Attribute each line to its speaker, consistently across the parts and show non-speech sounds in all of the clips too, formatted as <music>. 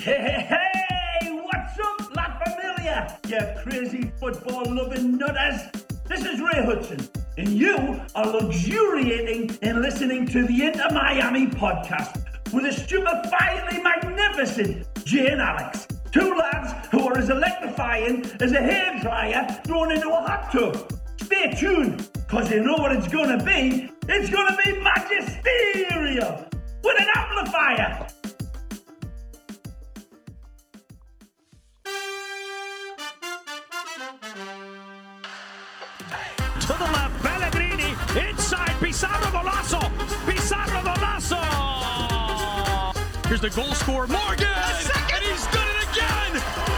Speaker 1: Hey, hey, what's up, La Familia? You crazy football loving nutters. This is Ray Hudson, and you are luxuriating in listening to the Inter Miami podcast with the stupefyingly magnificent Jay and Alex. Two lads who are as electrifying as a hairdryer thrown into a hot tub. Stay tuned, because you know what it's gonna be. It's gonna be magisterial with an amplifier.
Speaker 2: Here's the goal scorer Morgan, and he's done it again.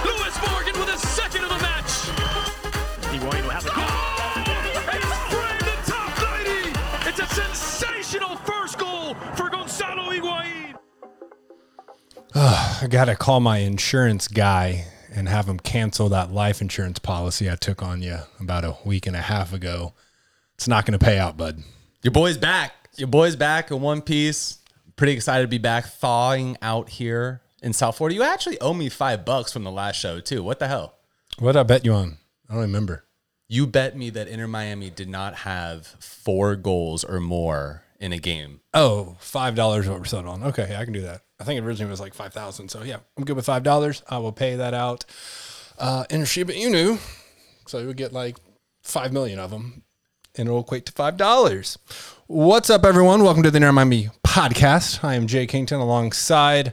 Speaker 2: Lewis Morgan with a second of the match. Higuain will have the goal. Oh! And he's framed the top 90. It's a sensational first goal for Gonzalo Higuain.
Speaker 3: Ah, I got to call my insurance guy and have him cancel that life insurance policy I took on you about a week and a half ago. It's not going to pay out, bud.
Speaker 4: Your boy's back. Your boy's back in one piece. Pretty excited to be back thawing out here in South Florida. You actually owe me five bucks from the last show, too. What the hell?
Speaker 3: What I bet you on? I don't remember.
Speaker 4: You bet me that Inter Miami did not have four goals or more in a game.
Speaker 3: Oh, five dollars what we're settled on. Okay, I can do that. I think originally it was like five thousand. So yeah, I'm good with five dollars. I will pay that out uh, in Shiba Inu. So you would get like five million of them, and it'll equate to five dollars. What's up, everyone? Welcome to the Inter Miami podcast. I am Jay Kington alongside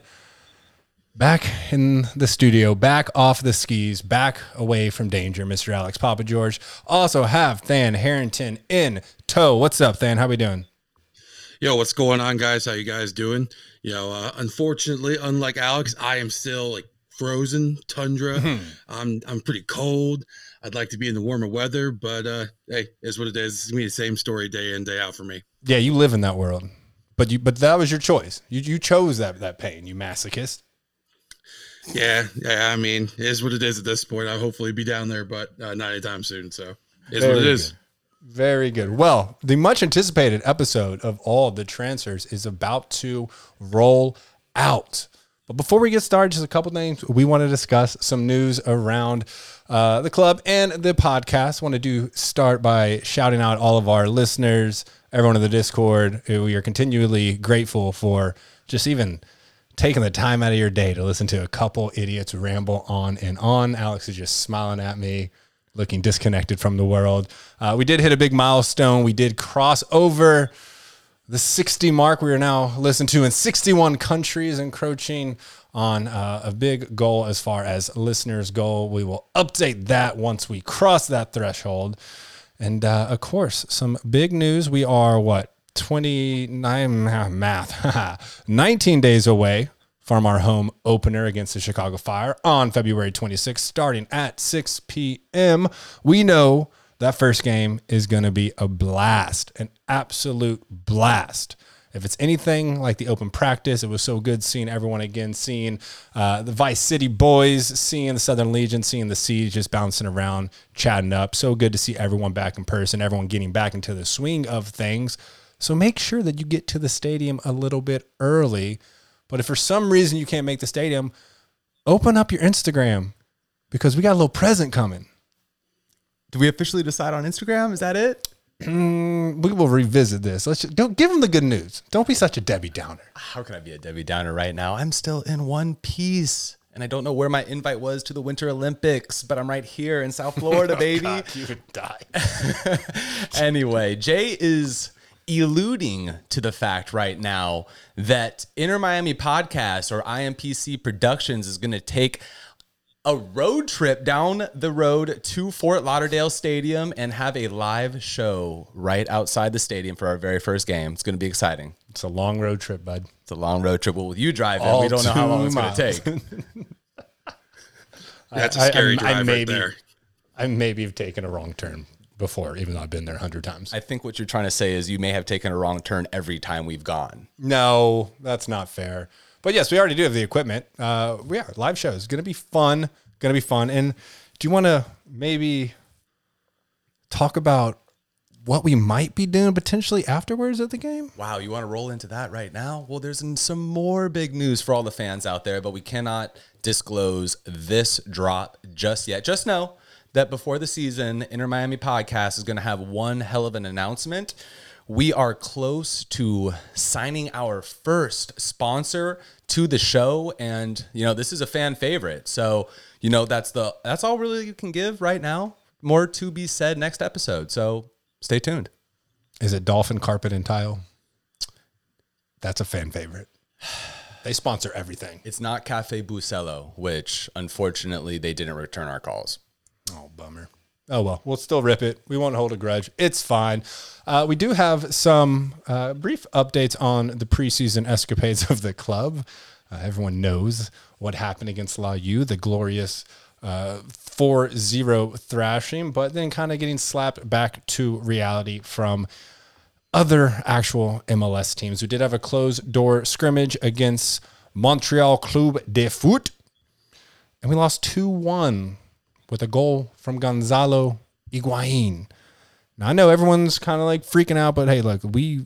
Speaker 3: back in the studio, back off the skis, back away from danger, Mr. Alex Papa George. Also have Than Harrington in tow. What's up, Than? How we doing?
Speaker 5: Yo, what's going on, guys? How you guys doing? You know, uh, unfortunately, unlike Alex, I am still like frozen tundra. I'm I'm pretty cold. I'd like to be in the warmer weather, but uh, hey, it's what it is. It's gonna be the same story day in day out for me.
Speaker 3: Yeah, you live in that world, but you but that was your choice. You you chose that that pain. You masochist.
Speaker 5: Yeah, yeah. I mean, it is what it is at this point. I'll hopefully be down there, but uh, not anytime soon. So, it is what it
Speaker 3: Very
Speaker 5: is.
Speaker 3: good. Very good. Well, the much anticipated episode of all the transfers is about to roll out. But before we get started, just a couple things we want to discuss some news around uh, the club and the podcast. want to do start by shouting out all of our listeners, everyone in the Discord. We are continually grateful for just even taking the time out of your day to listen to a couple idiots ramble on and on. Alex is just smiling at me, looking disconnected from the world. Uh, we did hit a big milestone. We did cross over the 60 mark. We are now listened to in 61 countries, encroaching on uh, a big goal as far as listeners go. We will update that once we cross that threshold. And uh, of course, some big news. We are what 29 ah, math <laughs> 19 days away from our home opener against the Chicago Fire on February 26th, starting at 6 p.m. We know that first game is going to be a blast, an absolute blast. If it's anything like the open practice, it was so good seeing everyone again, seeing uh, the Vice City boys, seeing the Southern Legion, seeing the Siege just bouncing around, chatting up. So good to see everyone back in person, everyone getting back into the swing of things. So make sure that you get to the stadium a little bit early. But if for some reason you can't make the stadium, open up your Instagram because we got a little present coming.
Speaker 4: Do we officially decide on Instagram? Is that it?
Speaker 3: Mm, we will revisit this. Let's just, don't give them the good news. Don't be such a Debbie Downer.
Speaker 4: How can I be a Debbie Downer right now? I'm still in one piece. And I don't know where my invite was to the Winter Olympics, but I'm right here in South Florida, <laughs> oh, baby.
Speaker 3: you would die. <laughs>
Speaker 4: anyway, Jay is alluding to the fact right now that Inter Miami Podcast or IMPC Productions is going to take a road trip down the road to Fort Lauderdale Stadium and have a live show right outside the stadium for our very first game. It's going to be exciting.
Speaker 3: It's a long road trip, bud.
Speaker 4: It's a long road trip. Well, with you driving,
Speaker 3: All
Speaker 4: we don't know how long
Speaker 3: two
Speaker 4: it's going to
Speaker 3: miles.
Speaker 4: take. <laughs>
Speaker 5: That's a
Speaker 3: I-
Speaker 5: scary
Speaker 3: I- I
Speaker 5: drive
Speaker 3: maybe-
Speaker 5: right there.
Speaker 3: I maybe have taken a wrong turn before, even though I've been there a hundred times.
Speaker 4: I think what you're trying to say is you may have taken a wrong turn every time we've gone.
Speaker 3: no, that's not fair. But yes, we already do have the equipment. Uh, yeah, live shows going to be fun. Going to be fun. And do you want to maybe talk about what we might be doing potentially afterwards at the game.
Speaker 4: Wow, you want to roll into that right now? Well, there's some more big news for all the fans out there, but we cannot disclose this drop just yet. Just know that before the season, Inter Miami Podcast is going to have one hell of an announcement. We are close to signing our first sponsor to the show, and you know this is a fan favorite. So you know that's the that's all really you can give right now. More to be said next episode. So stay tuned.
Speaker 3: Is it Dolphin Carpet and Tile? That's a fan favorite. <sighs> They sponsor everything.
Speaker 4: It's not Cafe Bustelo, which unfortunately they didn't return our calls.
Speaker 3: Oh, bummer. Oh, well, we'll still rip it. We won't hold a grudge. It's fine. Uh, we do have some uh, brief updates on the preseason escapades of the club. Uh, everyone knows what happened against La U, the glorious uh, 4 0 thrashing, but then kind of getting slapped back to reality from other actual MLS teams. We did have a closed door scrimmage against Montreal Club de Foot, and we lost 2 1 with a goal from Gonzalo Higuain. Now I know everyone's kind of like freaking out, but hey, look, we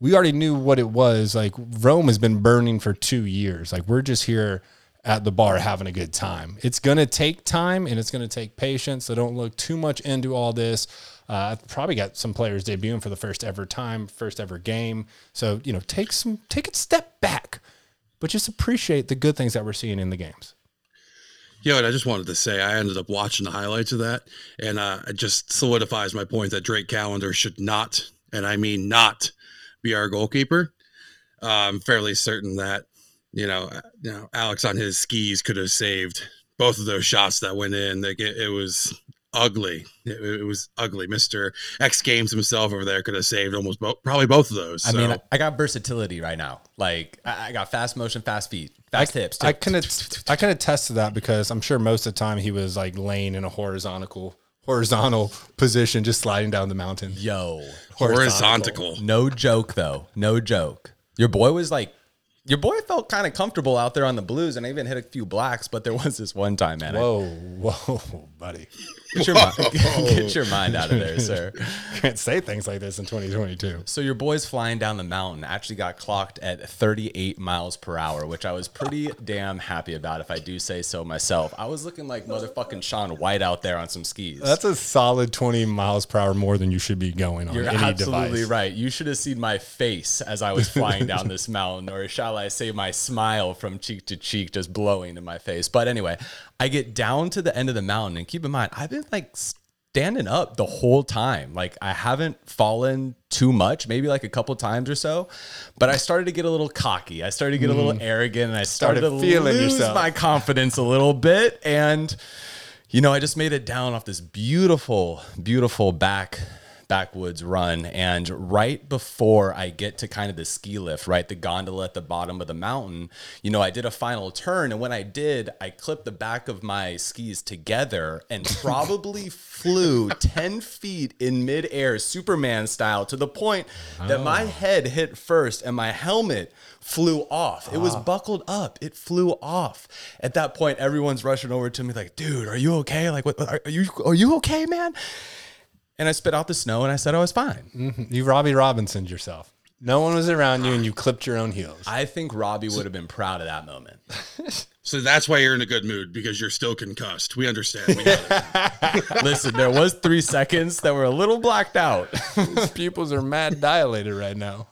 Speaker 3: we already knew what it was. Like Rome has been burning for two years. Like we're just here at the bar having a good time. It's gonna take time and it's gonna take patience. So don't look too much into all this. Uh, I've probably got some players debuting for the first ever time, first ever game. So you know, take some, take a step back, but just appreciate the good things that we're seeing in the games.
Speaker 5: Yeah, and I just wanted to say I ended up watching the highlights of that, and uh, it just solidifies my point that Drake Callender should not, and I mean not, be our goalkeeper. Uh, I'm fairly certain that you know, uh, you know, Alex on his skis could have saved both of those shots that went in. Like it, it was ugly. It, it, was ugly. Mister X Games himself over there could have saved almost both, probably both of those.
Speaker 4: I so. mean, I got versatility right now. Like I got fast motion, fast feet, fast
Speaker 3: I,
Speaker 4: hips.
Speaker 3: I can I can attest to that because I'm sure most of the time he was like laying in a horizontal horizontal position, just sliding down the mountain.
Speaker 4: Yo,
Speaker 5: horizontal. horizontal.
Speaker 4: No joke though. No joke. Your boy was like your boy felt kind of comfortable out there on the blues and I even hit a few blacks, but there was this one time, man.
Speaker 3: Whoa, <laughs> whoa, buddy. <laughs>
Speaker 4: Get your, mind, get your mind out of there, sir. <laughs>
Speaker 3: Can't say things like this in 2022.
Speaker 4: So your boy's flying down the mountain actually got clocked at 38 miles per hour, which I was pretty damn happy about, if I do say so myself. I was looking like motherfucking Shaun White out there on some skis.
Speaker 3: That's a solid 20 miles per hour more than you should be going on
Speaker 4: You're absolutely
Speaker 3: device.
Speaker 4: right. You should have seen my face as I was flying down this <laughs> mountain, or shall I say, my smile from cheek to cheek just blowing in my face. But anyway, I get down to the end of the mountain, and keep in mind, I've been like standing up the whole time. Like I haven't fallen too much, maybe like a couple times or so, but I started to get a little cocky. I started to get a little mm. arrogant, and I started, started to feeling lose yourself. my confidence a little bit. And you know, I just made it down off this beautiful, beautiful back backwoods run. And right before I get to kind of the ski lift, right, the gondola at the bottom of the mountain, you know, I did a final turn. And when I did, I clipped the back of my skis together and <laughs> probably flew 10 feet in midair, Superman style, to the point that oh. my head hit first and my helmet flew off. It was ah. buckled up. It flew off. At that point, everyone's rushing over to me like, "Dude, are you okay? Like, what? Are you are you okay, man?" And I spit out the snow and I said I was fine.
Speaker 3: Mm-hmm. You Robbie Robinsoned yourself. No one was around you and you clipped your own heels.
Speaker 4: I think Robbie would have been proud of that moment. <laughs>
Speaker 5: So that's why you're in a good mood because you're still concussed. We understand. We <laughs>
Speaker 4: Listen, there was three seconds that were a little blacked out.
Speaker 3: His <laughs> pupils are mad dilated right now.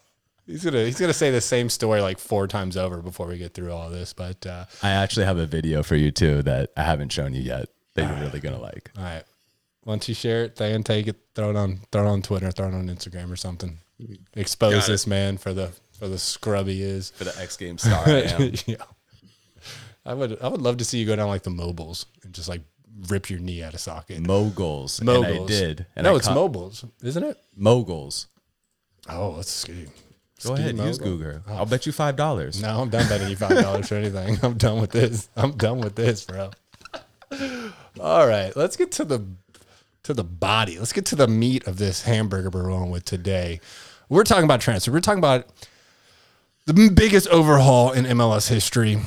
Speaker 3: He's gonna he's gonna say the same story like four times over before we get through all this. But uh,
Speaker 4: I actually have a video for you too that I haven't shown you yet that you're really gonna like.
Speaker 3: All right, once you share it, then take it, throw it on, throw it on Twitter, throw it on Instagram or something. Expose this man for the for the scrub he is.
Speaker 4: For the X Games star. I <laughs>
Speaker 3: yeah. I would I would love to see you go down like the mobiles and just like rip your knee out of socket.
Speaker 4: Moguls. Moguls. And I did. And
Speaker 3: no,
Speaker 4: I
Speaker 3: it's ca- mobiles, isn't it?
Speaker 4: Moguls.
Speaker 3: Oh, let's ski.
Speaker 4: Go ski ahead, mogul. use Google. Oh. I'll bet you five dollars.
Speaker 3: No, I'm done betting you five dollars for anything. <laughs> I'm done with this. I'm done with this, bro. All right, let's get to the to the body. Let's get to the meat of this hamburger we're rolling with today. We're talking about transfer. We're talking about the biggest overhaul in MLS history.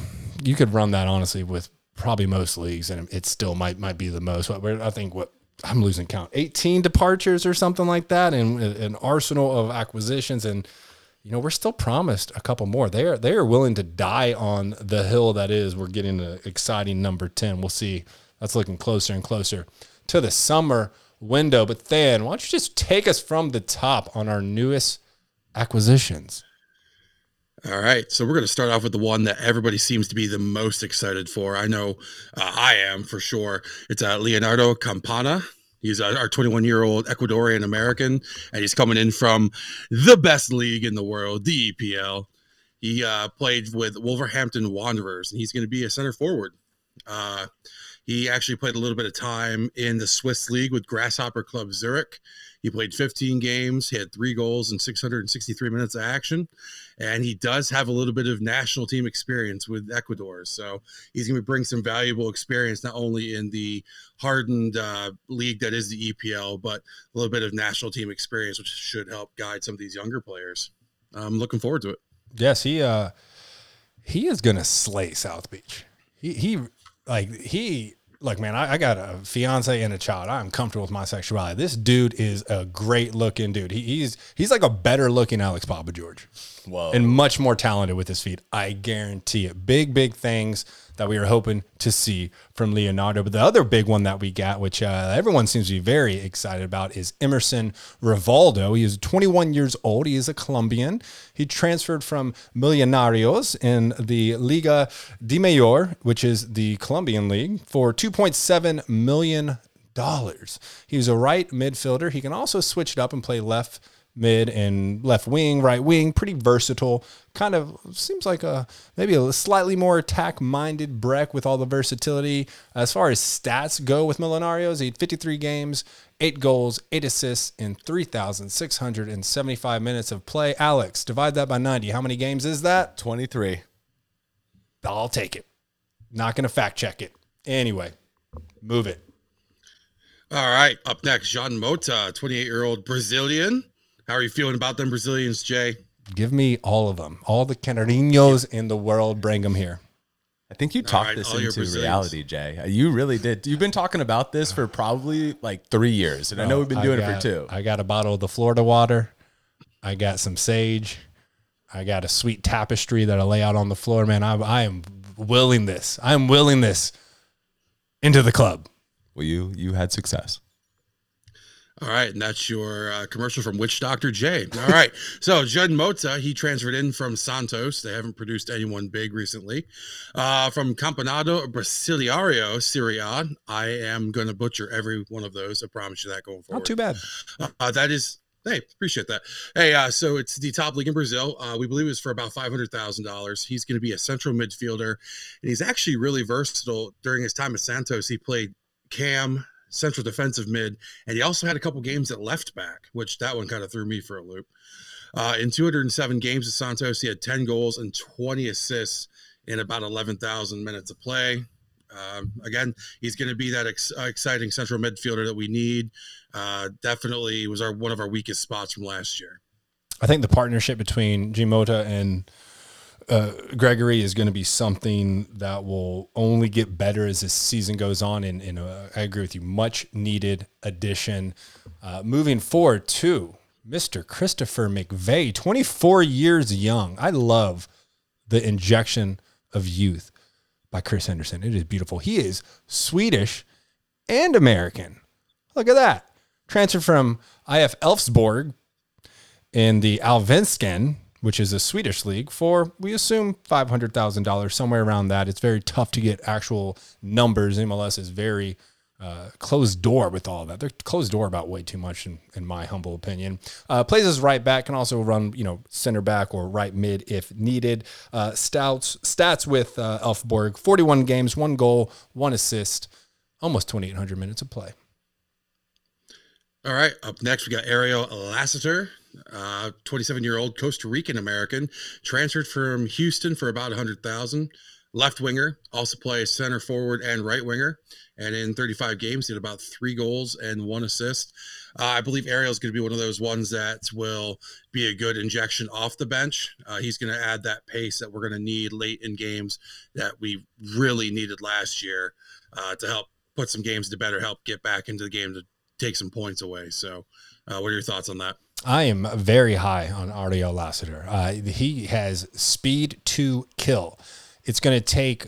Speaker 3: You could run that honestly with probably most leagues, and it still might might be the most. I think what I'm losing count, 18 departures or something like that, and an arsenal of acquisitions. And you know, we're still promised a couple more. They are they are willing to die on the hill that is. We're getting an exciting number 10. We'll see. That's looking closer and closer to the summer window. But then, why don't you just take us from the top on our newest acquisitions?
Speaker 5: All right, so we're going to start off with the one that everybody seems to be the most excited for. I know uh, I am for sure. It's uh, Leonardo Campana. He's our 21 year old Ecuadorian American, and he's coming in from the best league in the world, the EPL. He uh, played with Wolverhampton Wanderers, and he's going to be a center forward. Uh, he actually played a little bit of time in the Swiss league with Grasshopper Club Zurich. He played 15 games. He had three goals and 663 minutes of action. And he does have a little bit of national team experience with Ecuador. So he's going to bring some valuable experience, not only in the hardened uh, league that is the EPL, but a little bit of national team experience, which should help guide some of these younger players. I'm looking forward to it.
Speaker 3: Yes, he uh he is gonna slay South Beach. He he like he look, man, I, I, got a fiance and a child. I'm comfortable with my sexuality. This dude is a great looking dude. He, he's he's like a better looking Alex Papa George.
Speaker 4: Whoa.
Speaker 3: And much more talented with his feet. I guarantee it. Big, big things that we are hoping to see from Leonardo. But the other big one that we got, which uh, everyone seems to be very excited about, is Emerson Rivaldo. He is 21 years old. He is a Colombian. He transferred from Millonarios in the Liga Dimayor, which is the Colombian league, for 2.7 million dollars. He's a right midfielder. He can also switch it up and play left mid and left wing, right wing, pretty versatile. Kind of seems like a maybe a slightly more attack minded Brek with all the versatility. As far as stats go with Millonarios, he had 53 games, eight goals, eight assists in 3,675 minutes of play. Alex, divide that by 90. How many games is that?
Speaker 4: 23.
Speaker 3: I'll take it. Not going to fact check it. Anyway, move it.
Speaker 5: All right. Up next, Jean Mota, 28 year old Brazilian. How are you feeling about them Brazilians, Jay?
Speaker 3: Give me all of them. All the Canarinhos in the world, bring them here.
Speaker 4: I think you talked right, this into reality, Jay. You really did. You've been talking about this for probably like three years, and I know we've been doing
Speaker 3: got,
Speaker 4: it for two.
Speaker 3: I got a bottle of the Florida water. I got some sage. I got a sweet tapestry that I lay out on the floor. Man, I, I am willing this. I am willing this into the club.
Speaker 4: Well, you you had success.
Speaker 5: All right, and that's your uh, commercial from Witch Doctor J. All right, <laughs> so Judd Mota, he transferred in from Santos. They haven't produced anyone big recently. Uh, from Campeonato Brasileiro Serie A, I am going to butcher every one of those. I promise you that going forward.
Speaker 3: Not too bad.
Speaker 5: Uh, that is Hey, appreciate that. Hey, uh, so it's the top league in Brazil. Uh, we believe it's for about five hundred thousand dollars. He's going to be a central midfielder, and he's actually really versatile. During his time at Santos, he played cam, central defensive mid, and he also had a couple games at left back, which that one kind of threw me for a loop. Uh, in 207 games at Santos, he had 10 goals and 20 assists in about 11,000 minutes of play. Um, again, he's going to be that ex- exciting central midfielder that we need. Uh, definitely was our one of our weakest spots from last year.
Speaker 3: I think the partnership between Mota and uh, Gregore is going to be something that will only get better as this season goes on. And, and uh, I agree with you, much needed addition. Uh, moving forward to Mr. Christopher McVey, 24 years young. I love the injection of youth by Chris Henderson. It is beautiful. He is Swedish and American. Look at that. Transferred from IF Elfsborg in the Allsvenskan which is a Swedish league, for we assume five hundred thousand dollars, somewhere around that. It's very tough to get actual numbers. MLS is very uh, closed door with all that. They're closed door about way too much, in, in my humble opinion. Uh, plays as right back, can also run, you know, center back or right mid if needed. Uh, stouts stats with uh, Elfsborg: forty-one games, one goal, one assist, almost twenty-eight hundred minutes of play.
Speaker 5: All right, up next we got Ariel Lassiter, 27 year old Costa Rican American, transferred from Houston for about 100,000. Left winger, also plays center forward and right winger. And in 35 games, did about three goals and one assist. Uh, I believe Ariel is going to be one of those ones that will be a good injection off the bench. Uh, he's going to add that pace that we're going to need late in games that we really needed last year uh, to help put some games to better help get back into the game to take some points away. So, uh, what are your thoughts on that?
Speaker 3: I am very high on Ariel Lassiter. Uh, he has speed to kill. It's going to take,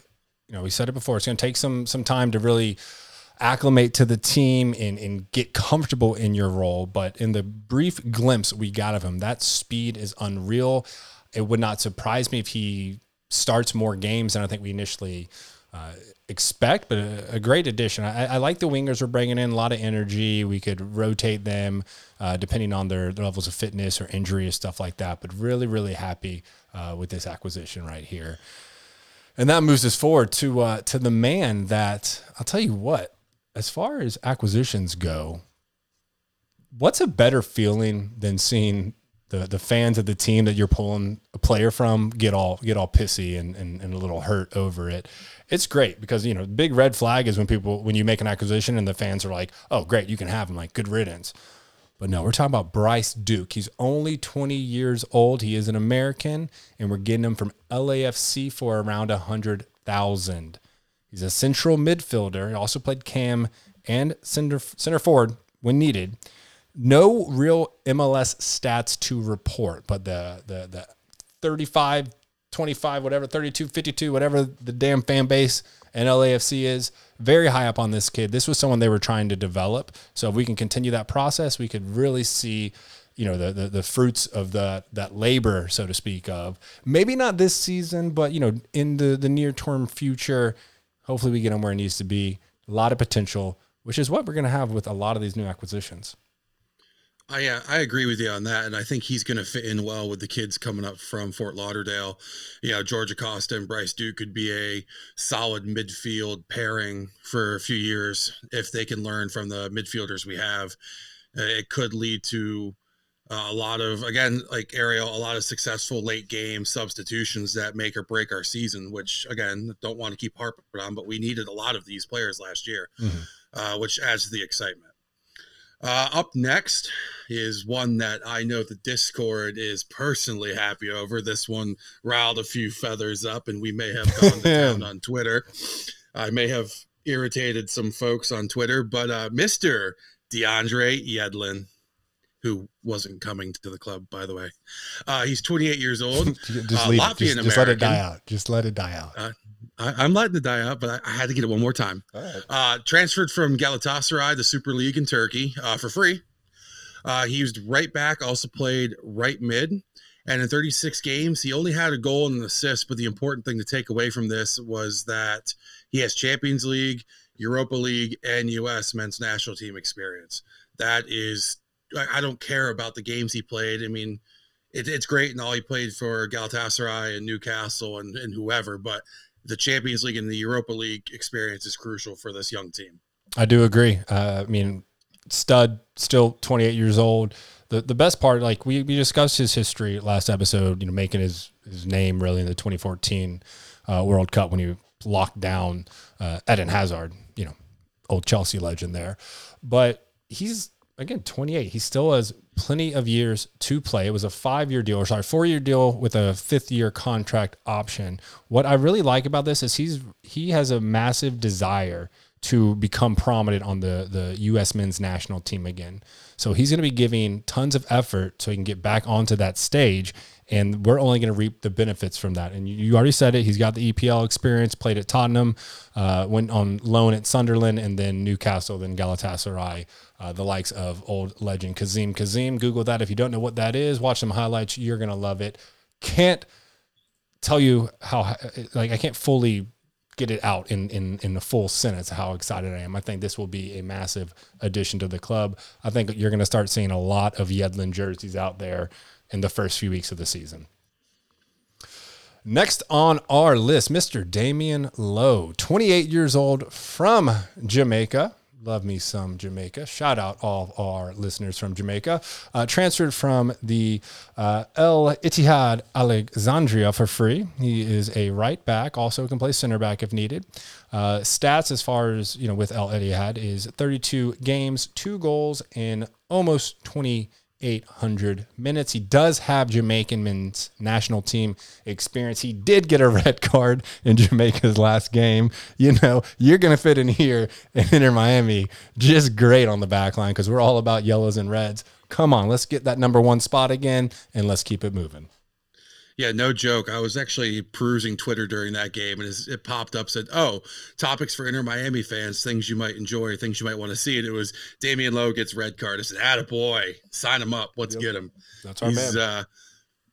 Speaker 3: you know, we said it before. It's going to take some some time to really acclimate to the team and, and get comfortable in your role. But in the brief glimpse we got of him, that speed is unreal. It would not surprise me if he starts more games than I think we initially uh, expect, but a, a great addition. I, I, like the wingers we're bringing in a lot of energy. We could rotate them uh, depending on their, their, levels of fitness or injury or stuff like that. But really, really happy uh, with this acquisition right here. And that moves us forward to uh, to the man that I'll tell you what as far as acquisitions go, what's a better feeling than seeing the the fans of the team that you're pulling a player from get all get all pissy and, and, and a little hurt over it? It's great because you know big red flag is when people when you make an acquisition and the fans are like, oh great, you can have him, like good riddance. But no, we're talking about Bryce Duke. He's only 20 years old. He is an American, and we're getting him from LAFC for around a hundred thousand. He's a central midfielder. He also played cam and center, center forward when needed. No real MLS stats to report, but the the the 35, 25, whatever, 32, 52, whatever the damn fan base and LAFC is, very high up on this kid. This was someone they were trying to develop. So if we can continue that process, we could really see you know the, the the fruits of that that labor so to speak of maybe not this season but you know in the the near term future Hopefully, we get him where he needs to be. A lot of potential, which is what we're going to have with a lot of these new acquisitions.
Speaker 5: I uh, I agree with you on that, and I think he's going to fit in well with the kids coming up from Fort Lauderdale. You know, George Acosta and Bryce Duke could be a solid midfield pairing for a few years if they can learn from the midfielders we have. Uh, it could lead to uh, a lot of again like Ariel, a lot of successful late game substitutions that make or break our season. Which again, don't want to keep harping on, but we needed a lot of these players last year, mm-hmm. uh, which adds to the excitement. Uh, up next is one that I know the Discord is personally happy over. This one riled a few feathers up, and we may have gone to town <laughs> on Twitter. I may have irritated some folks on Twitter, but uh, Mr. DeAndre Yedlin who wasn't coming to the club, by the way. Uh, he's 28 years old. <laughs>
Speaker 3: just, uh, leave it. Just, just, let it die out. Just let it die out.
Speaker 5: I, am letting it die out, but I, I, had to get it one more time. Right. Uh, transferred from Galatasaray, the Super League in Turkey, uh, for free. Uh, he used right back, also played right mid. And in 36 games, he only had a goal and an assist. But the important thing to take away from this was that he has Champions League, Europa League, and U.S. men's national team experience. That is I don't care about the games he played. I mean, it, it's great and all he played for Galatasaray and Newcastle and, and whoever, but the Champions League and the Europa League experience is crucial for this young team.
Speaker 3: I do agree. Uh, I mean, stud, still 28 years old. The the best part, like we, we discussed his history last episode, you know, making his his name really in the 2014 uh, World Cup when he locked down uh, Eden Hazard, you know, old Chelsea legend there. But he's again 28 he still has plenty of years to play it was a five year deal or sorry four year deal with a fifth year contract option what i really like about this is he's he has a massive desire to become prominent on the the us men's national team again so he's going to be giving tons of effort so he can get back onto that stage and we're only going to reap the benefits from that. And you, already said it. He's got the EPL experience, played at Tottenham, uh, went on loan at Sunderland, and then Newcastle, then Galatasaray, uh, the likes of old legend Kazim Kazim. Google that if you don't know what that is. Watch some highlights. You're to love it. Can't tell you how, like, I can't fully get it out in in in the full sentence how excited I am. I think this will be a massive addition to the club. I think you're going to start seeing a lot of Yedlin jerseys out there in the first few weeks of the season. Next on our list, Mr. Damion Lowe, 28 years old from Jamaica. Love me some Jamaica. Shout out all of our listeners from Jamaica. Uh, transferred from the uh, El Ittihad Alexandria for free. He is a right back, also can play center back if needed. Uh, stats as far as, you know, with El Ittihad is 32 games, two goals in almost 20 800 minutes. He does have Jamaican men's national team experience. He did get a <laughs> red card in Jamaica's last game. You know, you're going to fit in here in Inter Miami just great on the back line because we're all about yellows and reds. Come on, let's get that number one spot again and let's keep it moving.
Speaker 5: Yeah, no joke. I was actually perusing Twitter during that game, and it popped up said, "Oh, topics for Inter Miami fans, things you might enjoy, things you might want to see." And it was Damion Lowe gets red card. I said, "Atta boy, sign him up. Let's yep. get him."
Speaker 3: That's our He's, man.
Speaker 5: Uh,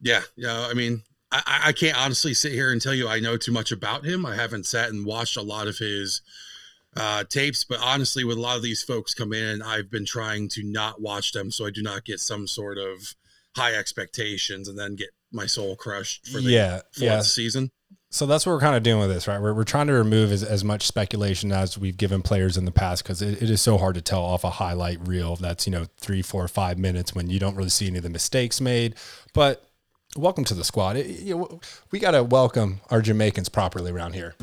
Speaker 5: yeah, yeah. I mean, I, I can't honestly sit here and tell you I know too much about him. I haven't sat and watched a lot of his uh, tapes, but honestly, with a lot of these folks come in, I've been trying to not watch them so I do not get some sort of high expectations and then get my soul crushed for the yeah, fourth yeah. season.
Speaker 3: So that's what we're kind of doing with this, right? We're, we're trying to remove as, as much speculation as we've given players in the past because it, it is so hard to tell off a highlight reel that's, you know, three, four, five minutes when you don't really see any of the mistakes made. But welcome to the squad. It, you know, we got to welcome our Jamaicans properly around here.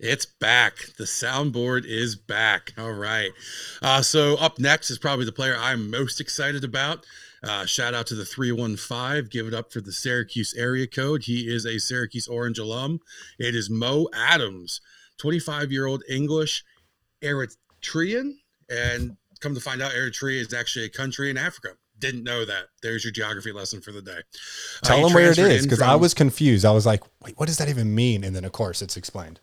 Speaker 5: It's back. The soundboard is back. All right. Uh, so up next is probably the player I'm most excited about. Uh, shout out to the 315. Give it up for the Syracuse area code. He is a Syracuse Orange alum. It is Mo Adams, 25 year old English Eritrean. And come to find out, Eritrea is actually a country in Africa. Didn't know that. There's your geography lesson for the day.
Speaker 3: Uh, Tell uh, them where it is because I was confused. I was like, wait, what does that even mean? And then, of course, it's explained.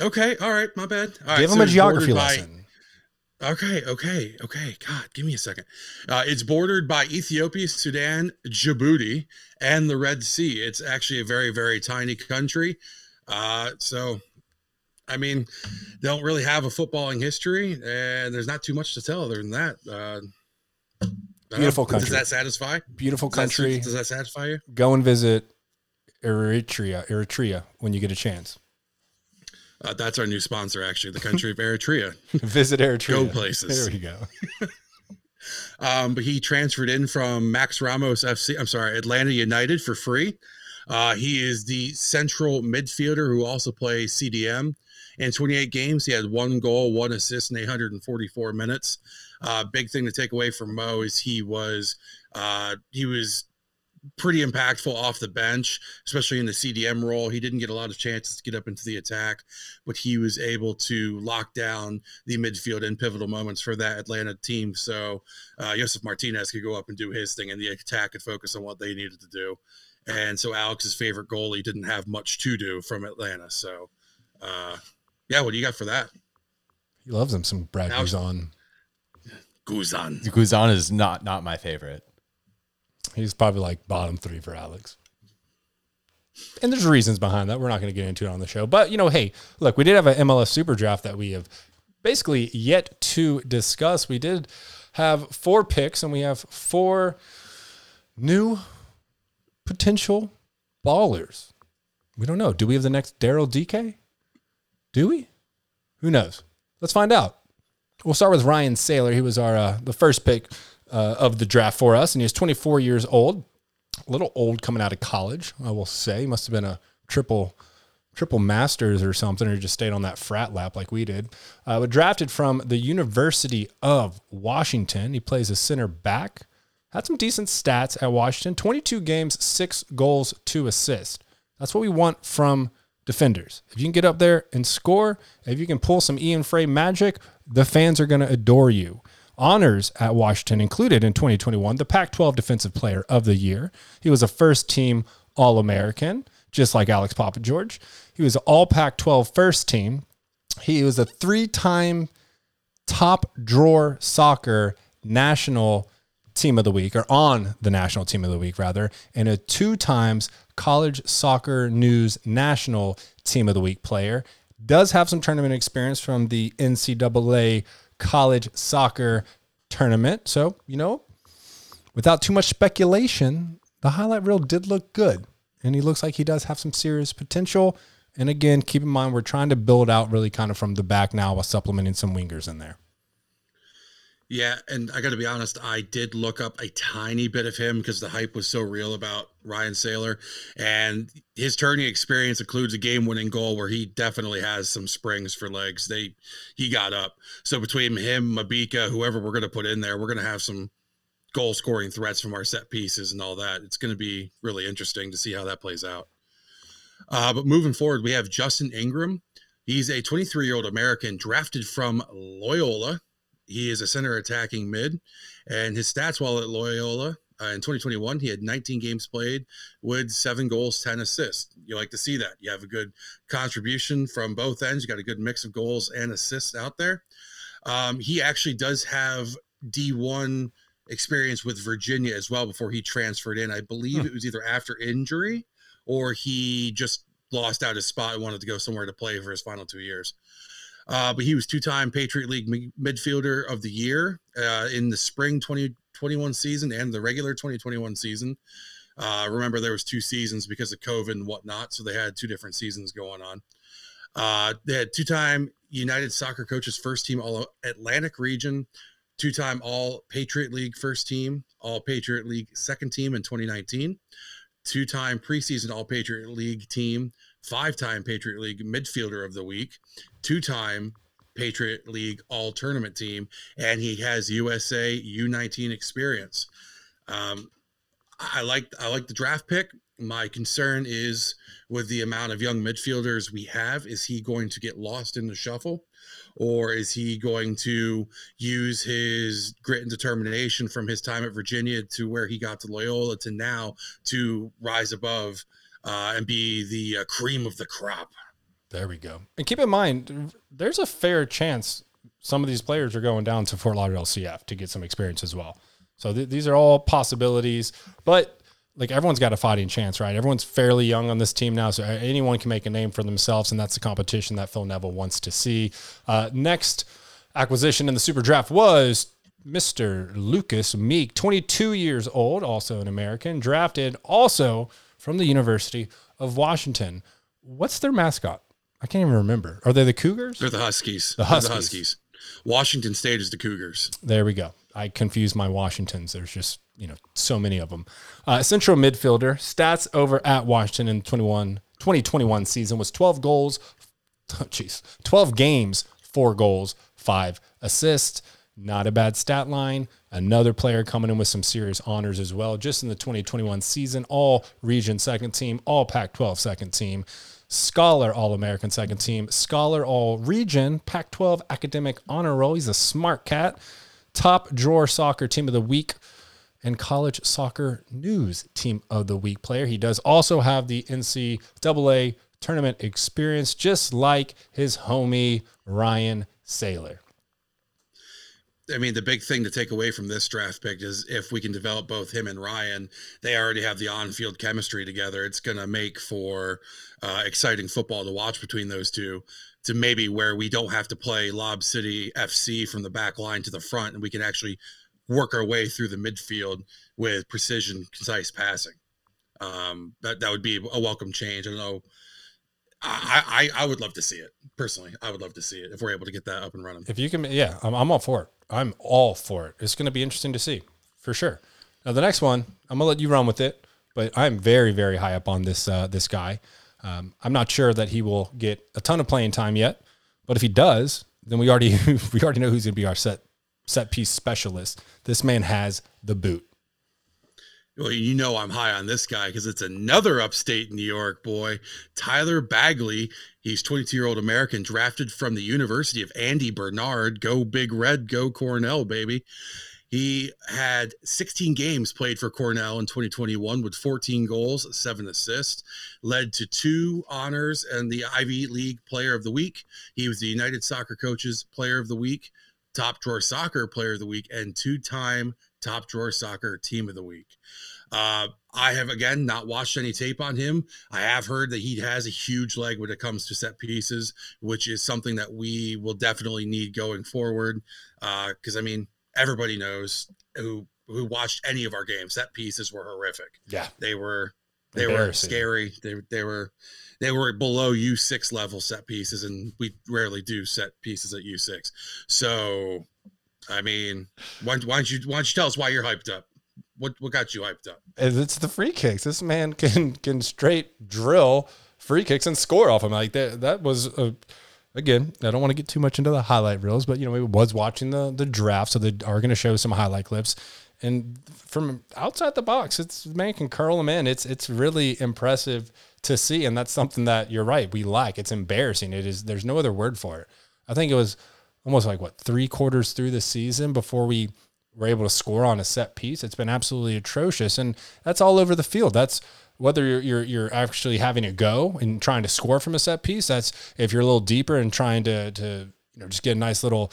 Speaker 5: Okay, all right, my bad. All
Speaker 3: Give
Speaker 5: right,
Speaker 3: him a geography lesson.
Speaker 5: By, okay, okay, okay. God, give me a second. Uh, it's bordered by Ethiopia, Sudan, Djibouti, and the Red Sea. It's actually a very, very tiny country. Uh, so, I mean, they don't really have a footballing history, and there's not too much to tell other than that. Uh,
Speaker 3: Beautiful country.
Speaker 5: Does that satisfy?
Speaker 3: Beautiful country.
Speaker 5: Does that, does that satisfy you?
Speaker 3: Go and visit Eritrea, Eritrea when you get a chance.
Speaker 5: Uh, that's our new sponsor, actually, the country of Eritrea. <laughs>
Speaker 3: Visit Eritrea.
Speaker 5: Go places.
Speaker 3: There we go. <laughs>
Speaker 5: um, but he transferred in from Max Ramos FC. I'm sorry, Atlanta United for free. Uh, he is the central midfielder who also plays CDM. In 28 games, he had one goal, one assist in 844 minutes. Uh, big thing to take away from Mo is he was uh, he was pretty impactful off the bench, especially in the CDM role. He didn't get a lot of chances to get up into the attack, but he was able to lock down the midfield in pivotal moments for that Atlanta team. So uh, Josef Martinez could go up and do his thing, and the attack could focus on what they needed to do. And so Alex's favorite goalie didn't have much to do from Atlanta. So, uh, yeah, what do you got for that?
Speaker 3: He loves him some Brad Guzan.
Speaker 5: Guzan.
Speaker 4: Guzan is not not my favorite.
Speaker 3: He's probably like bottom three for Alex. And there's reasons behind that. We're not going to get into it on the show. But, you know, hey, look, we did have an MLS super draft that we have basically yet to discuss. We did have four picks and we have four new potential ballers. We don't know. Do we have the next Daryl Dike? Do we? Who knows? Let's find out. We'll start with Ryan Sailor. He was our uh, the first pick uh, of the draft for us, and he was 24 years old, a little old coming out of college, I will say. He must have been a triple triple masters or something, or just stayed on that frat lap like we did. Uh, but drafted from the University of Washington. He plays a center back. Had some decent stats at Washington 22 games, six goals, two assists. That's what we want from defenders. If you can get up there and score, if you can pull some Ian Fray magic, the fans are going to adore you honors at Washington included in 2021 the Pac 12 Defensive Player of the Year. He was a first team All American, just like Alex Papa George. He was All Pac 12 first team. He was a three time top drawer soccer national team of the week, or on the national team of the week, rather, and a two times college soccer news national team of the week player. Does have some tournament experience from the NCAA college soccer tournament. So, you know, without too much speculation, the highlight reel did look good. And he looks like he does have some serious potential. And again, keep in mind, we're trying to build out really kind of from the back now while supplementing some wingers in there.
Speaker 5: Yeah, and I got to be honest, I did look up a tiny bit of him because the hype was so real about Ryan Sailor, and his turning experience includes a game-winning goal where he definitely has some springs for legs. They he got up. So between him, Mabika, whoever we're going to put in there, we're going to have some goal-scoring threats from our set pieces and all that. It's going to be really interesting to see how that plays out. Uh, but moving forward, we have Justin Ingram. He's a 23-year-old American drafted from Loyola he is a center attacking mid, and his stats while at Loyola uh, in 2021, he had 19 games played with seven goals, 10 assists. You like to see that. You have a good contribution from both ends. You got a good mix of goals and assists out there. Um, he actually does have D1 experience with Virginia as well before he transferred in. I believe hmm. it was either after injury or he just lost out his spot and wanted to go somewhere to play for his final two years. Uh, but he was two-time Patriot League midfielder of the year uh, in the spring 2021 season and the regular 2021 season. Uh, remember, there was two seasons because of COVID and whatnot, so they had two different seasons going on. Uh, they had two-time United Soccer Coaches First Team All Atlantic Region, two-time All Patriot League First Team, All Patriot League Second Team in 2019, two-time preseason All Patriot League Team five time Patriot League midfielder of the week, two time Patriot League all tournament team, and he has USA U19 experience. Um, I like I like the draft pick. My concern is with the amount of young midfielders we have. Is he going to get lost in the shuffle, or is he going to use his grit and determination from his time at Virginia to where he got to Loyola to now to rise above uh, and be the uh, cream of the crop.
Speaker 3: There we go. And keep in mind, there's a fair chance some of these players are going down to Fort Lauderdale CF to get some experience as well. So th- these are all possibilities, but like everyone's got a fighting chance, right? Everyone's fairly young on this team now, so anyone can make a name for themselves, and that's the competition that Phil Neville wants to see. Uh, next acquisition in the Super Draft was Mr. Lucas Meek, 22 years old, also an American, drafted also from the University of Washington. What's their mascot? I can't even remember. Are they the Cougars?
Speaker 5: They're the Huskies. The Huskies. The Huskies. Washington State is the Cougars.
Speaker 3: There we go. I confuse my Washingtons. There's just you know so many of them. Uh, central midfielder stats over at Washington in 21 2021 season was 12 goals. Oh, <laughs> jeez, 12 games, four goals, five assists. Not a bad stat line. Another player coming in with some serious honors as well. Just in the 2021 season, all region second team, all Pac 12 second team, scholar All American second team, scholar all region, Pac 12 academic honor roll. He's a smart cat. Top drawer soccer team of the week and college soccer news team of the week player. He does also have the NCAA tournament experience, just like his homie Ryan Sailor.
Speaker 5: I mean, the big thing to take away from this draft pick is if we can develop both him and Ryan, they already have the on-field chemistry together. It's going to make for uh, exciting football to watch between those two. To maybe where we don't have to play Lob City FC from the back line to the front, and we can actually work our way through the midfield with precision, concise passing. Um, that that would be a welcome change. I don't know I, I, I would love to see it personally. I would love to see it if we're able to get that up and running.
Speaker 3: If you can, yeah, I'm, I'm all for it. I'm all for it. It's going to be interesting to see for sure. Now the next one, I'm gonna let you run with it, but I'm very very high up on this uh, this guy. Um, I'm not sure that he will get a ton of playing time yet, but if he does, then we already <laughs> we already know who's going to be our set set piece specialist. This man has the boot.
Speaker 5: Well, you know I'm high on this guy because it's another upstate New York boy, Tyler Bagley. He's 22 year old American, drafted from the University of Andy Bernard. Go Big Red, go Cornell, baby. He had 16 games played for Cornell in 2021 with 14 goals, seven assists, led to two honors and the Ivy League Player of the Week. He was the United Soccer Coaches Player of the Week, Top Drawer Soccer Player of the Week, and two time Top Drawer Soccer Team of the Week. Uh, I have again not watched any tape on him. I have heard that he has a huge leg when it comes to set pieces, which is something that we will definitely need going forward. Because uh, I mean, everybody knows who who watched any of our games. Set pieces were horrific.
Speaker 3: Yeah,
Speaker 5: they were they were scary. They they were they were below U six level set pieces, and we rarely do set pieces at U six. So I mean, why, why don't you why don't you tell us why you're hyped up? What what got you hyped up?
Speaker 3: It's the free kicks. This man can can straight drill free kicks and score off them. Like that that was a again, I don't want to get too much into the highlight reels, but you know, we was watching the the draft, so they are going to show some highlight clips. And from outside the box, it's man can curl them in. It's it's really impressive to see, and that's something that you're right. We like. It's embarrassing. It is. There's no other word for it. I think it was almost like what three quarters through the season before we were able to score on a set piece. It's been absolutely atrocious, and that's all over the field. That's whether you're, you're you're actually having a go and trying to score from a set piece. That's if you're a little deeper and trying to to you know just get a nice little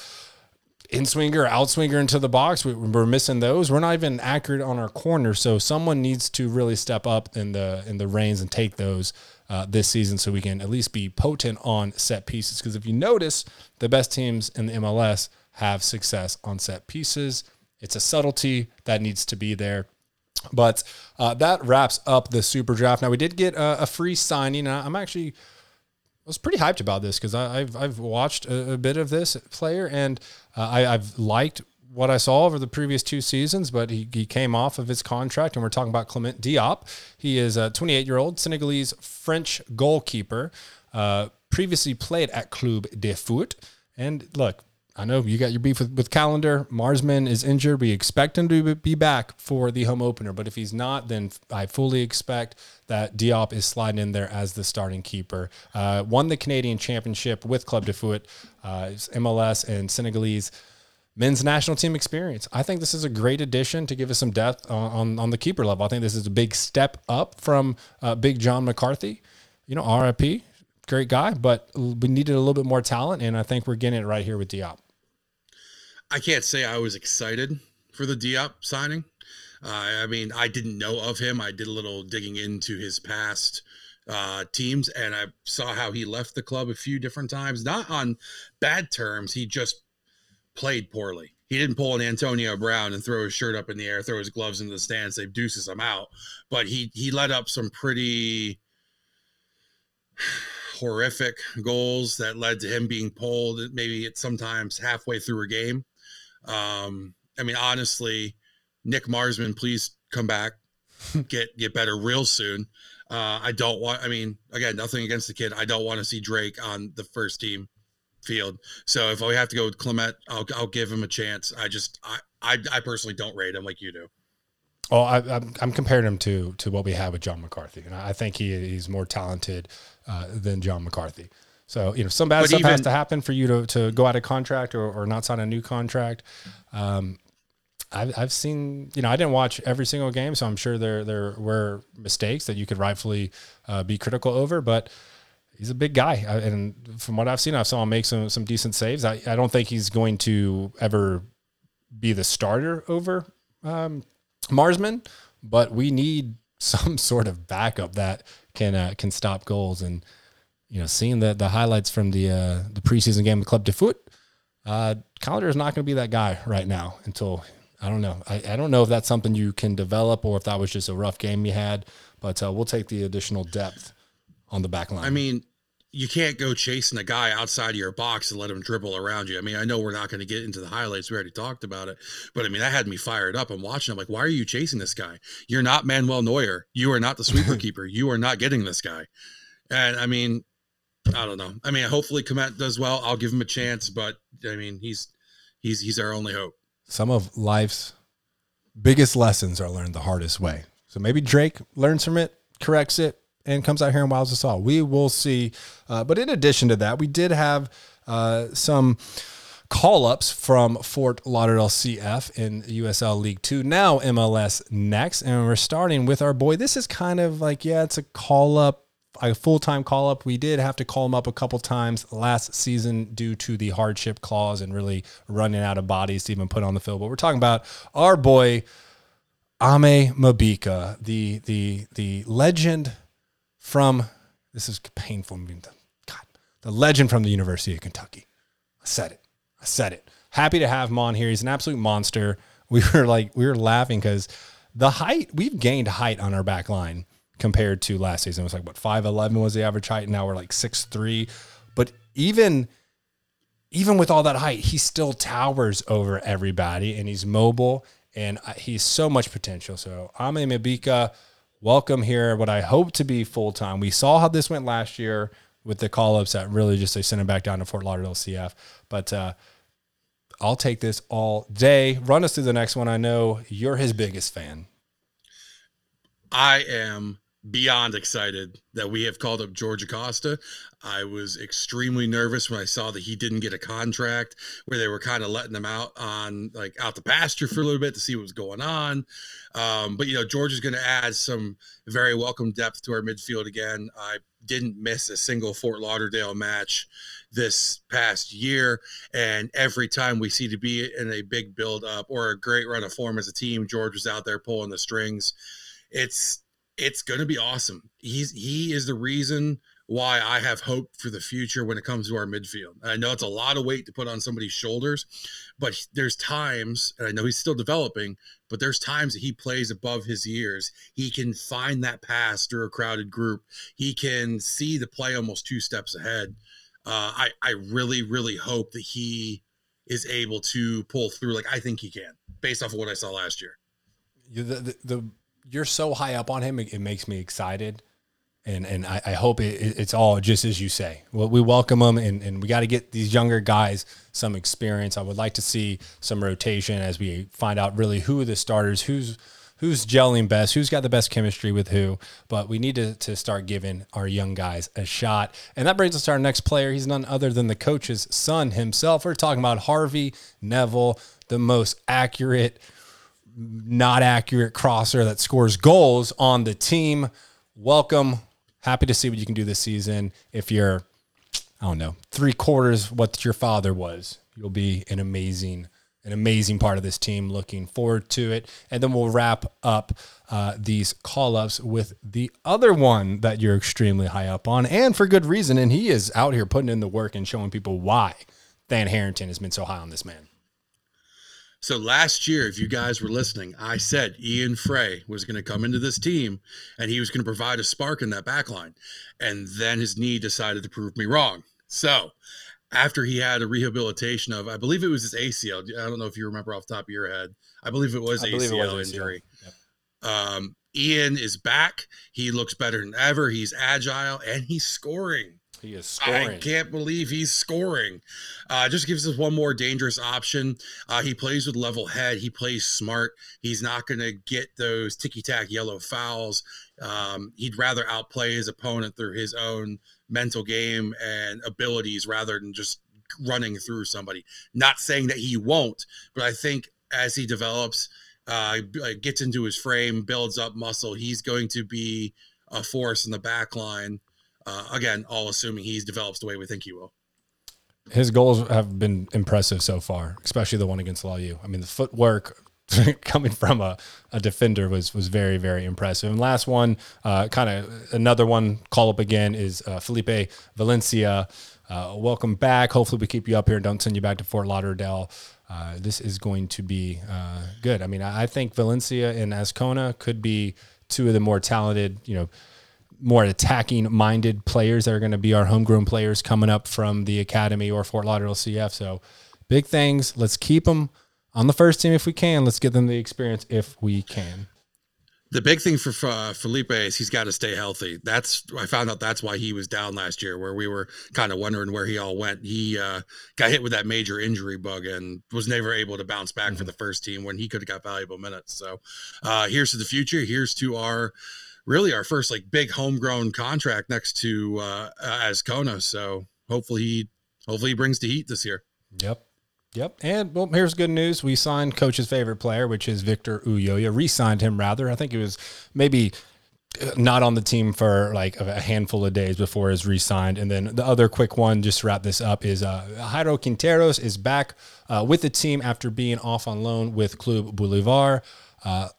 Speaker 3: in swinger, out swinger into the box. We, we're missing those. We're not even accurate on our corners. So someone needs to really step up in the in the reins and take those uh, this season, so we can at least be potent on set pieces. Because if you notice, the best teams in the MLS have success on set pieces. It's a subtlety that needs to be there. But uh, that wraps up the super draft. Now we did get a, a free signing. I'm actually I was pretty hyped about this because I've I've watched a, a bit of this player and uh, I, I've liked what I saw over the previous two seasons. But he, he came off of his contract, and we're talking about Clement Diop. He is a 28 year old Senegalese French goalkeeper. Uh, previously played at Club de Foot, and look, I know you got your beef with, with Callender. Marsman is injured. We expect him to be back for the home opener, but if he's not, then I fully expect that Diop is sliding in there as the starting keeper. Uh, won the Canadian Championship with Club de Foot, uh, MLS and Senegalese men's national team experience. I think this is a great addition to give us some depth on, on, on the keeper level. I think this is a big step up from uh, Big John McCarthy. You know, RIP, great guy, but we needed a little bit more talent, and I think we're getting it right here with Diop.
Speaker 5: I can't say I was excited for the Diop signing. Uh, I mean, I didn't know of him. I did a little digging into his past uh, teams, and I saw how he left the club a few different times. Not on bad terms. He just played poorly. He didn't pull an Antonio Brown and throw his shirt up in the air, throw his gloves into the stands, say deuces, I'm out. But he he let up some pretty <sighs> horrific goals that led to him being pulled maybe it's sometimes halfway through a game. Um, I mean, honestly, Nick Marsman, please come back, <laughs> get get better real soon. Uh, I don't want. I mean, again, nothing against the kid. I don't want to see Drake on the first team field. So if we have to go with Clement, I'll I'll give him a chance. I just I I, I personally don't rate him like you do.
Speaker 3: Oh, I, I'm, I'm comparing him to to what we have with John McCarthy, and I think he he's more talented uh, than John McCarthy. So you know, some bad
Speaker 5: But
Speaker 3: stuff has to happen for you to, to go out of contract or, or not sign a new contract. Um, I've, I've seen, you know, I didn't watch every single game, so I'm sure there there were mistakes that you could rightfully uh, be critical over. But he's a big guy, and from what I've seen, I saw him make some some decent saves. I, I don't think he's going to ever be the starter over um, Marsman, but we need <laughs> some sort of backup that can uh, can stop goals. And you know, seeing the the highlights from the uh, the preseason game with Club de Foot, uh, Callender is not going to be that guy right now until I don't know. I, I don't know if that's something you can develop or if that was just a rough game you had. But uh, we'll take the additional depth on the back line.
Speaker 5: I mean, you can't go chasing a guy outside of your box and let him dribble around you. I mean, I know we're not going to get into the highlights. We already talked about it, but I mean, that had me fired up. I'm watching. I'm like, why are you chasing this guy? You're not Manuel Neuer. You are not the sweeper <laughs> keeper. You are not getting this guy. And I mean, I don't know. I mean, hopefully Komet does well. I'll give him a chance, but I mean, he's he's he's our only hope.
Speaker 3: some of life's biggest lessons are learned the hardest way. So maybe Drake learns from it, corrects it, and comes out here and wows us all. We will see. Uh, but in addition to that, we did have uh, some call ups from Fort Lauderdale CF in USL League Two, now MLS next. And we're starting with our boy. This is kind of like, yeah, it's a call up a full time call up. We did have to call him up a couple times last season due to the hardship clause and really running out of bodies to even put on the field. But we're talking about our boy Aimé Mabika, the the the legend from this is painful. God, the legend from the University of Kentucky. I said it. I said it. Happy to have him on here. He's an absolute monster. <laughs> We were like we were laughing because the height we've gained height on our back line compared to last season. It was like what five eleven was the average height. And Now we're like six three. But even even with all that height, he still towers over everybody and he's mobile and uh, he's so much potential. So Aimé Mabika, welcome here. What I hope to be full time. We saw how this went last year with the call ups that really just they sent him back down to Fort Lauderdale CF. But uh, I'll take this all day. Run us through the next one. I know you're his biggest fan.
Speaker 5: I am beyond excited that we have called up George Acosta. I was extremely nervous when I saw that he didn't get a contract where they were kind of letting him out on like out the pasture for a little bit to see what was going on. Um, but you know, George is going to add some very welcome depth to our midfield again. I didn't miss a single Fort Lauderdale match this past year. And every time we see to be in a big build up or a great run of form as a team, George was out there pulling the strings. It's it's going to be awesome. He's he is the reason why I have hope for the future when it comes to our midfield. I know it's a lot of weight to put on somebody's shoulders, but there's times, and I know he's still developing, but there's times that he plays above his years. He can find that pass through a crowded group. He can see the play almost two steps ahead. Uh, I I really really hope that he is able to pull through like I think he can, based off of what I saw last year.
Speaker 3: The, the, the you're so high up on him, it, it makes me excited. And, and I, I hope it, it's all just as you say. Well, we welcome them, and, and we got to get these younger guys some experience. I would like to see some rotation as we find out really who the starters, who's who's gelling best, who's got the best chemistry with who. But we need to, to start giving our young guys a shot. And that brings us to our next player. He's none other than the coach's son himself. We're talking about Harvey Neville, the most accurate not accurate crosser that scores goals on the team. Welcome. Happy to see what you can do this season. If you're, I don't know, three quarters what your father was, you'll be an amazing, an amazing part of this team. Looking forward to it. And then we'll wrap up uh, these call ups with the other one that you're extremely high up on, and for good reason. And he is out here putting in the work and showing people why Than Harrington has been so high on this man.
Speaker 5: So last year, if you guys were listening, I said Ian Fray was going to come into this team and he was going to provide a spark in that back line. And then his knee decided to prove me wrong. So after he had a rehabilitation of, I believe it was his ACL. I don't know if you remember off the top of your head. I believe it was, ACL, it was injury. Yep. Um, Ian is back. He looks better than ever. He's agile and he's scoring.
Speaker 3: He is scoring.
Speaker 5: I can't believe he's scoring. Uh, just gives us one more dangerous option. Uh, he plays with level head. He plays smart. He's not going to get those ticky tack yellow fouls. Um, he'd rather outplay his opponent through his own mental game and abilities rather than just running through somebody. Not saying that he won't, but I think as he develops, uh, gets into his frame, builds up muscle, he's going to be a force in the back line. Uh, again, all assuming he develops the way we think he will.
Speaker 3: His goals have been impressive so far, especially the one against Law U. I mean, the footwork <laughs> coming from a, a defender was was very very impressive. And last one, uh, kind of another one call up again is uh, Felipe Valencia. Uh, welcome back. Hopefully we keep you up here and don't send you back to Fort Lauderdale. Uh, this is going to be uh, good. I mean, I, I think Valencia and Azcona could be two of the more talented, you know, more attacking minded players that are going to be our homegrown players coming up from the academy or Fort Lauderdale CF. So big things. Let's keep them on the first team if we can. Let's give them the experience if we can.
Speaker 5: The big thing for uh, Felipe is he's got to stay healthy. That's I found out that's why he was down last year, where we were kind of wondering where he all went. He uh, got hit with that major injury bug and was never able to bounce back mm-hmm. for the first team when he could have got valuable minutes. So uh, here's to the future. Here's to our really our first like big homegrown contract next to uh, Azcona. So hopefully he hopefully he brings the heat this year.
Speaker 3: Yep. Yep. And well, here's good news. We signed coach's favorite player, which is Victor Ulloa. Re-signed him rather. I think it was maybe uh, not on the team for like a handful of days before his re-signed. And then the other quick one, just to wrap this up, is uh, Jairo Quinteros is back uh, with the team after being off on loan with Club Bolivar. Uh,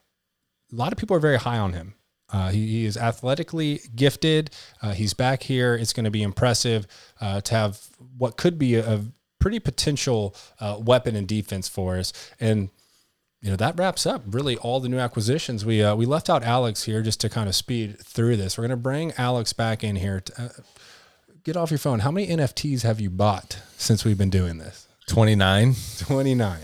Speaker 3: a lot of people are very high on him. Uh, he, he, is athletically gifted. Uh, he's back here. It's going to be impressive uh, to have what could be a, a pretty potential uh, weapon in defense for us. And you know that wraps up really all the new acquisitions. We uh, we left out Alex here just to kind of speed through this. We're going to bring Alex back in here. To, uh, get off your phone. How many NFTs have you bought since we've been doing this?
Speaker 4: 29.
Speaker 3: 29.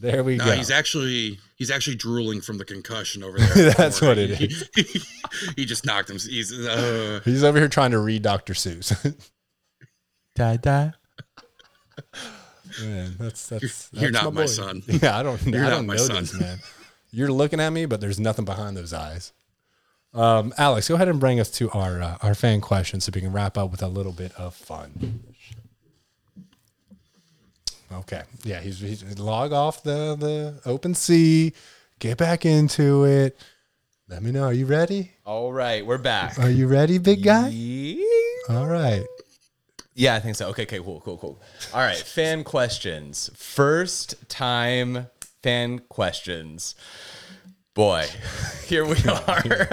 Speaker 3: There we
Speaker 5: No,
Speaker 3: go.
Speaker 5: he's actually he's actually drooling from the concussion over <laughs> there.
Speaker 3: That's what it
Speaker 5: is. <laughs> he just knocked him. He's uh,
Speaker 3: He's over here trying to read Dr. Seuss. <laughs>
Speaker 4: Da, da.
Speaker 3: man, that's that's,
Speaker 5: You're
Speaker 3: that's
Speaker 5: not my
Speaker 3: boy.
Speaker 5: son.
Speaker 3: Yeah, I don't.
Speaker 5: You're
Speaker 3: I
Speaker 5: not
Speaker 3: don't
Speaker 5: my
Speaker 3: know
Speaker 5: son.
Speaker 3: this, man. You're looking at me, but there's nothing behind those eyes. Um, Alex, go ahead and bring us to our uh, our fan questions so we can wrap up with a little bit of fun. Okay, yeah, he's, he's log off the the OpenSea, get back into it. Let me know. Are you ready?
Speaker 4: All right, we're back.
Speaker 3: Are you ready, big guy?
Speaker 4: Yeah.
Speaker 3: All right.
Speaker 4: Yeah, I think so. Okay, okay, cool, cool, cool. All right, fan questions. First time fan questions. Boy, <laughs> here we <laughs> are.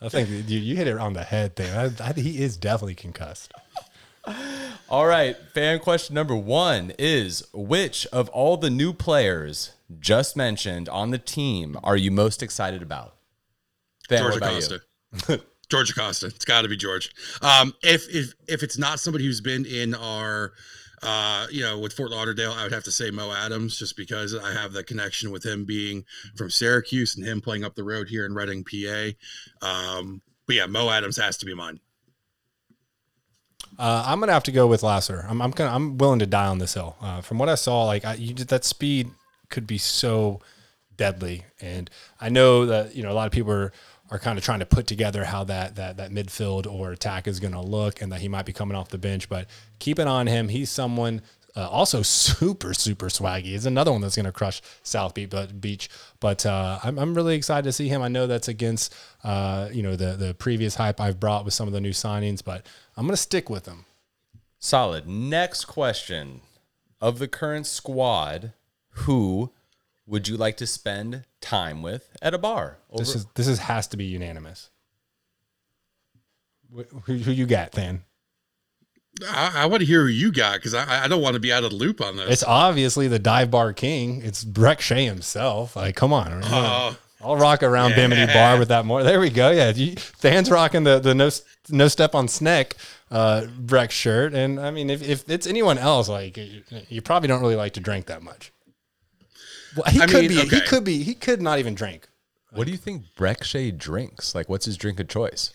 Speaker 3: I think you, you hit it on the head there. I, I, he is definitely concussed.
Speaker 4: All right, fan question number one is Which of all the new players just mentioned on the team are you most excited about? Fan,
Speaker 5: George Acosta. <laughs> George Acosta. It's got to be George. Um, if if if it's not somebody who's been in our, uh, you know, with Fort Lauderdale, I would have to say Mo Adams, just because I have the connection with him being from Syracuse and him playing up the road here in Reading, PA. Um, but yeah, Mo Adams has to be mine.
Speaker 3: Uh, I'm gonna have to go with Lassiter. I'm I'm gonna, I'm willing to die on this hill. Uh, from what I saw, like I, you did that speed could be so deadly, and I know that you know a lot of people are, are kind of trying to put together how that that that midfield or attack is gonna look, and that he might be coming off the bench. But keep it on him. He's someone. Uh, also <laughs> super super swaggy is another one that's going to crush South Beach but uh, I'm, I'm really excited to see him I know that's against uh, you know the the previous hype I've brought with some of the new signings but I'm going to stick with him
Speaker 4: Solid. Next question. Of the current squad, who would you like to spend time with at a bar? Over-
Speaker 3: This is this is has to be unanimous. Who, who you got, Than?
Speaker 5: I, I want to hear who you got because I, I don't want to be out of the loop on this.
Speaker 3: It's obviously the dive bar king. It's Brek Shea himself. Like, come on.
Speaker 5: Oh.
Speaker 3: I'll rock around Bimini Bar with that more. There we go. Yeah, you, Than's rocking the the no no step on Sneck uh, Brek shirt, and I mean, if, if it's anyone else, like you, you probably don't really like to drink that much. Well, he
Speaker 5: I
Speaker 3: could
Speaker 5: mean,
Speaker 3: be. He could be. He could not even drink.
Speaker 4: what do you think Brek Shea drinks? Like, what's his drink of choice?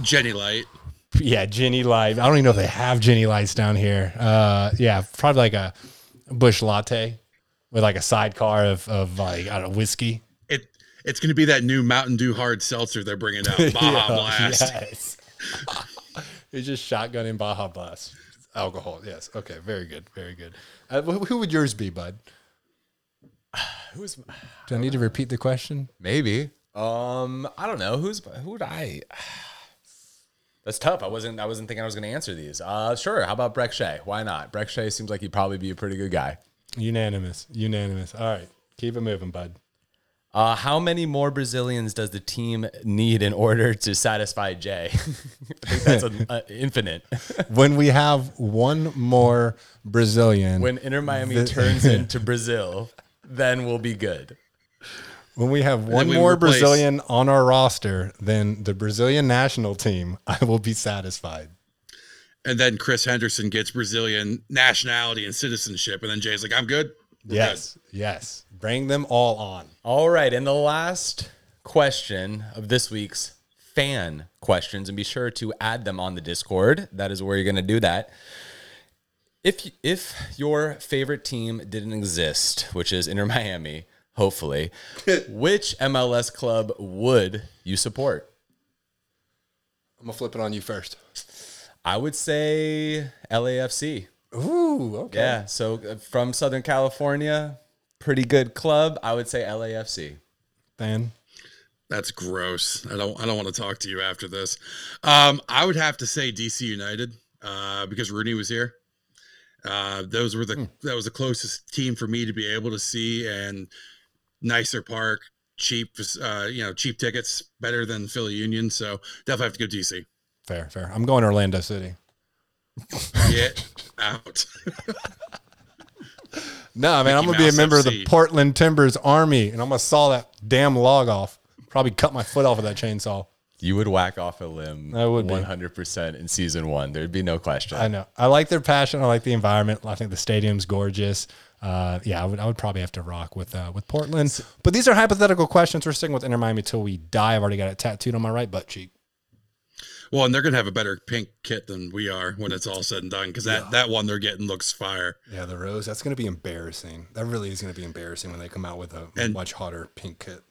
Speaker 5: Genny Light.
Speaker 3: Yeah, Genny Light. I don't even know if they have Genny Lights down here. Uh, yeah, probably like a Busch latte with like a sidecar of, of like I don't know whiskey.
Speaker 5: It it's going to be that new Mountain Dew hard seltzer they're bringing out. <laughs> Baja
Speaker 3: Yeah,
Speaker 5: Blast.
Speaker 3: Yes. <laughs> it's just shotgunning Baja Blast alcohol. Yes. Okay. Very good. Very good. Uh, who, who would yours be, bud? <sighs>
Speaker 4: Who's
Speaker 3: Do I need to repeat the question?
Speaker 4: maybe? Um, I don't know. Who's who would I? That's tough. I wasn't. I wasn't thinking I was going to answer these. Uh, sure. How about Brek Shea? Why not? Brek Shea seems like he'd probably be a pretty good guy.
Speaker 3: Unanimous. Unanimous. All right. Keep it moving, bud.
Speaker 4: Uh, how many more Brazilians does the team need in order to satisfy Jay? <laughs> That's an uh, infinite. <laughs>
Speaker 3: When we have one more Brazilian,
Speaker 4: when Inter Miami turns <laughs> into Brazil, then we'll be good.
Speaker 3: When we have one
Speaker 5: we
Speaker 3: more
Speaker 5: replace-
Speaker 3: Brazilian on our roster than the Brazilian national team, <laughs> I will be satisfied.
Speaker 5: And then Chris Henderson gets Brazilian nationality and citizenship. And then Jay's like, I'm good. We're
Speaker 3: yes, yes. Bring them all on.
Speaker 4: All right, and the last question of this week's fan questions, and be sure to add them on the Discord. That is where you're going to do that. If if your favorite team didn't exist, which is Inter Miami, hopefully, <laughs> which MLS club would you support?
Speaker 3: I'm gonna flip it on you first.
Speaker 4: I would say LAFC.
Speaker 3: Ooh, okay.
Speaker 4: Yeah, so uh, from Southern California, pretty good club. I would say LAFC.
Speaker 3: Then
Speaker 5: That's gross. I don't I don't want to talk to you after this. Um, I would have to say DC United uh, because Rooney was here. Uh, those were the that was the closest team for me to be able to see and nicer park, cheap uh, you know cheap tickets, better than Philly Union. So definitely have to go DC.
Speaker 3: fair, fair. I'm going Orlando City.
Speaker 5: Get <laughs> out.
Speaker 3: No, man, I'm gonna be a
Speaker 5: Mouse
Speaker 3: member of the Portland Timbers Army, and I'm gonna saw that damn log off. Probably cut my foot off with that chainsaw.
Speaker 4: You would whack off a limb.
Speaker 3: I would
Speaker 4: 100% in season one. There'd be no question.
Speaker 3: I know. I like their passion. I like the environment. I think the stadium's gorgeous. Uh, yeah, I would, I would probably have to rock with uh, with Portland. But these are hypothetical questions. We're sticking with Inter Miami till we die. I've already got it tattooed on my right butt cheek.
Speaker 5: Well, and they're gonna have a better pink kit than we are when it's all said and done because that that one they're getting looks fire.
Speaker 3: Yeah, the rose. That's going to be embarrassing. That really is going to be embarrassing when they come out with a
Speaker 5: And-
Speaker 3: much hotter pink kit.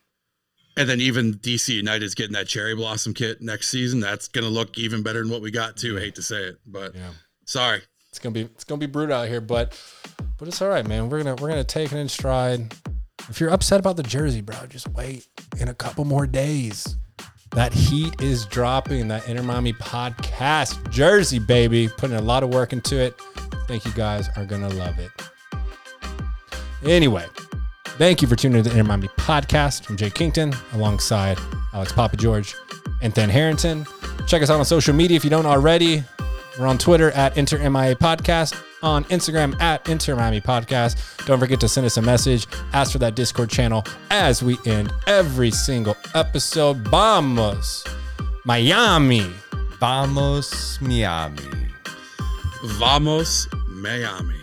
Speaker 5: And then even DC United's getting that cherry blossom kit next season. That's gonna look even better than what we got too. I hate to say it, but
Speaker 3: Yeah.
Speaker 5: sorry.
Speaker 3: It's gonna be it's gonna be brutal out here, but but it's all right, man. We're gonna we're gonna take it in stride. If you're upset about the jersey, bro, just wait in a couple more days. That heat is dropping. That Inter Miami podcast jersey, baby, putting a lot of work into it. I think you guys are gonna love it. Anyway, thank you for tuning in to the Inter Miami podcast from Jay Kington alongside Alex Papa George and Than Harrington. Check us out on social media if you don't already. We're on Twitter at Inter MIA Podcast, on Instagram at Inter Miami Podcast. Don't forget to send us a message, ask for that Discord channel as we end every single episode. Vamos, Miami.
Speaker 4: Vamos Miami.
Speaker 5: Vamos Miami.